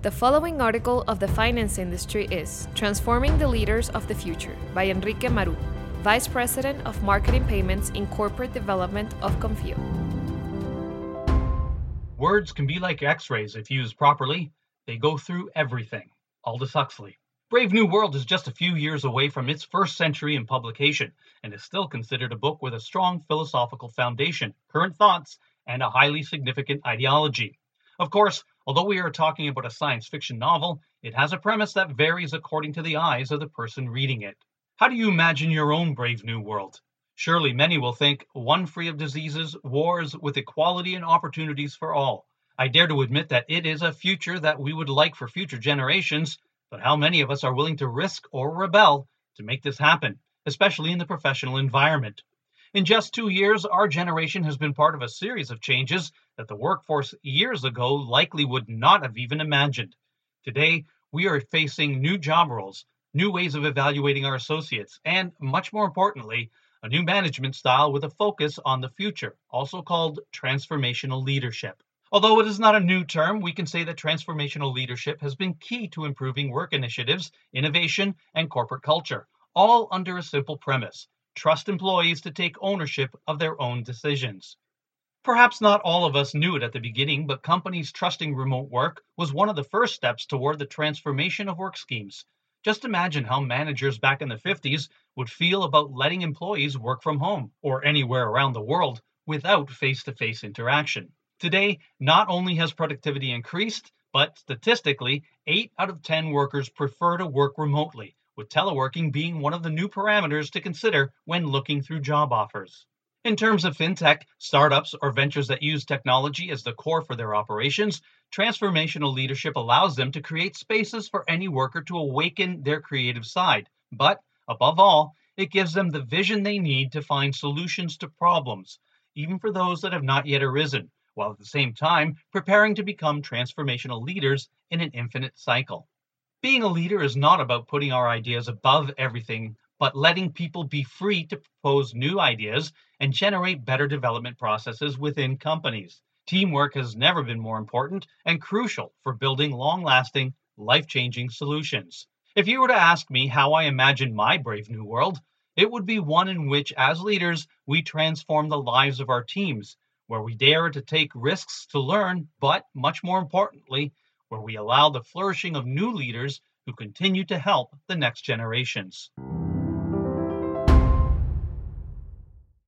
The following article of the finance industry is Transforming the Leaders of the Future by Enrique Marú, Vice President of Marketing Payments in Corporate Development of Konfío. Words can be like x rays if used properly, they go through everything. Aldous Huxley. Brave New World is just a few years away from its first century in publication and is still considered a book with a strong philosophical foundation, current thoughts, and a highly significant ideology. Of course, although we are talking about a science fiction novel, it has a premise that varies according to the eyes of the person reading it. How do you imagine your own brave new world? Surely many will think one free of diseases, wars, with equality and opportunities for all. I dare to admit that it is a future that we would like for future generations, but how many of us are willing to risk or rebel to make this happen, especially in the professional environment? In just two years, our generation has been part of a series of changes that the workforce years ago likely would not have even imagined. Today, we are facing new job roles, new ways of evaluating our associates, and much more importantly, a new management style with a focus on the future, also called transformational leadership. Although it is not a new term, we can say that transformational leadership has been key to improving work initiatives, innovation, and corporate culture, all under a simple premise trust employees to take ownership of their own decisions. Perhaps not all of us knew it at the beginning, but companies trusting remote work was one of the first steps toward the transformation of work schemes. Just imagine how managers back in the 50s would feel about letting employees work from home or anywhere around the world without face to face interaction. Today, not only has productivity increased, but statistically, 8 out of 10 workers prefer to work remotely, with teleworking being one of the new parameters to consider when looking through job offers. In terms of fintech, startups, or ventures that use technology as the core for their operations, transformational leadership allows them to create spaces for any worker to awaken their creative side. But above all, it gives them the vision they need to find solutions to problems, even for those that have not yet arisen, while at the same time preparing to become transformational leaders in an infinite cycle. Being a leader is not about putting our ideas above everything, but letting people be free to propose new ideas and generate better development processes within companies. Teamwork has never been more important and crucial for building long lasting, life changing solutions. If you were to ask me how I imagine my brave new world, it would be one in which, as leaders, we transform the lives of our teams, where we dare to take risks to learn, but much more importantly, where we allow the flourishing of new leaders who continue to help the next generations.